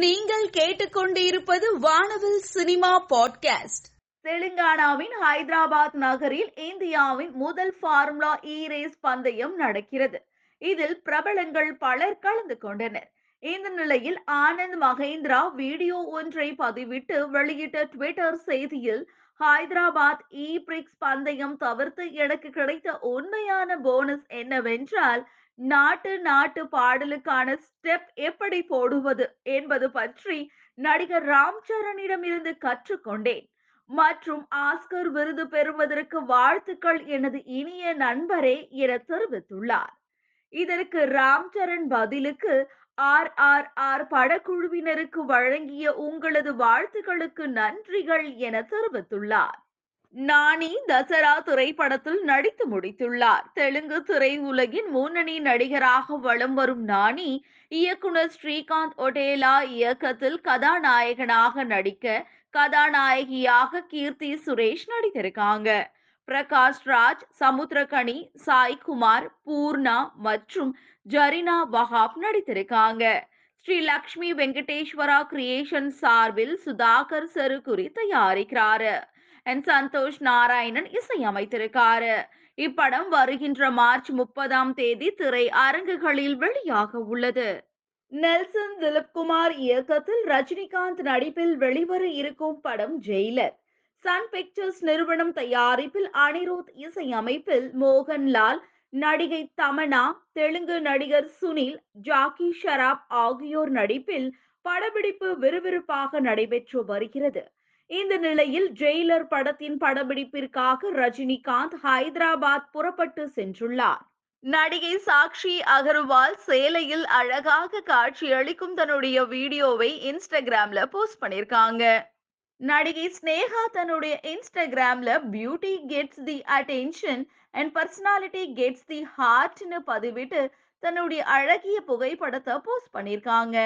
நீங்கள் கேட்டுக்கொண்டிருப்பது வானவில் சினிமா பாட்காஸ்ட். தெலுங்கானாவின் ஹைதராபாத் நகரில் இந்தியாவின் முதல் ஃபார்முலா e இ ரேஸ் பந்தயம் நடக்கிறது. இதில் பிரபலங்கள் பலர் கலந்து கொண்டனர். இந்த நிலையில் ஆனந்த் மகேந்திரா வீடியோ ஒன்றை பதிவிட்டு வெளியிட்ட ட்விட்டர் செய்தியில் ஹைதராபாத் e இ பிரிக்ஸ் பந்தயம் தவிர்த்து எனக்கு கிடைத்த உண்மையான போனஸ் என்னவென்றால் நாட்டு நாட்டு பாடலுக்கான ஸ்டெப் எப்படி போடுவது என்பது பற்றி நடிகர் ராம் சரணிடம் இருந்து கற்றுக்கொண்டேன். மற்றும் ஆஸ்கர் விருது பெறுவதற்கு வாழ்த்துக்கள் எனது இனிய நண்பரே என தெரிவித்துள்ளார். இதற்கு ராம் சரண் பதிலுக்கு ஆர் ஆர் ஆர் படக்குழுவினருக்கு வழங்கிய உங்களது வாழ்த்துக்களுக்கு நன்றிகள் என தெரிவித்துள்ளார். நானி தசரா திரைப்படத்தில் நடித்து முடித்துள்ளார். தெலுங்கு திரை உலகின் முன்னணி நடிகராக வலம் வரும் நானி இயக்குனர் ஸ்ரீகாந்த் ஒடேலா இயக்கத்தில் கதாநாயகனாக நடிக்க கதாநாயகியாக கீர்த்தி சுரேஷ் நடித்திருக்காங்க. பிரகாஷ் ராஜ் சமுத்திரகனி சாய் குமார் பூர்ணா மற்றும் ஜரினா வஹாப் நடித்திருக்காங்க. ஸ்ரீ லக்ஷ்மி வெங்கடேஸ்வரா கிரியேஷன் சார்பில் சுதாகர் சருகுரி தயாரிக்கிறாரு. அண்ட் சந்தோஷ் நாராயணன் இசையமைத்திருக்காரு. இப்படம் வருகின்ற மார்ச் முப்பதாம் தேதி திரை அரங்குகளில் வெளியாக உள்ளது. நெல்சன் திலீப்குமார் இயக்கத்தில் ரஜினிகாந்த் நடிப்பில் வெளிவர இருக்கும் படம் ஜெயிலர். சன் பிக்சர்ஸ் நிறுவனம் தயாரிப்பில் அனிருத் இசையமைப்பில் மோகன்லால் நடிகை தமனா தெலுங்கு நடிகர் சுனில் ஜாக்கி ஷராப் ஆகியோர் நடிப்பில் படப்பிடிப்பு விறுவிறுப்பாக நடைபெற்று வருகிறது. இந்த நிலையில் ஜெயிலர் படத்தின் படப்பிடிப்பிற்காக ரஜினிகாந்த் ஹைதராபாத் புறப்பட்டு சென்றுள்ளார். நடிகை சாக்ஷி அகர்வால் சேலையில் அழகாக காட்சியளிக்கும் தன்னுடைய வீடியோவை இன்ஸ்டாகிராம்ல போஸ்ட் பண்ணிருக்காங்க. நடிகை ஸ்னேகா தன்னுடைய இன்ஸ்டாகிராம்ல beauty gets the attention and personality gets the ஹார்ட்னு பதிவிட்டு தன்னுடைய அழகிய புகைப்படத்தை போஸ்ட் பண்ணிருக்காங்க.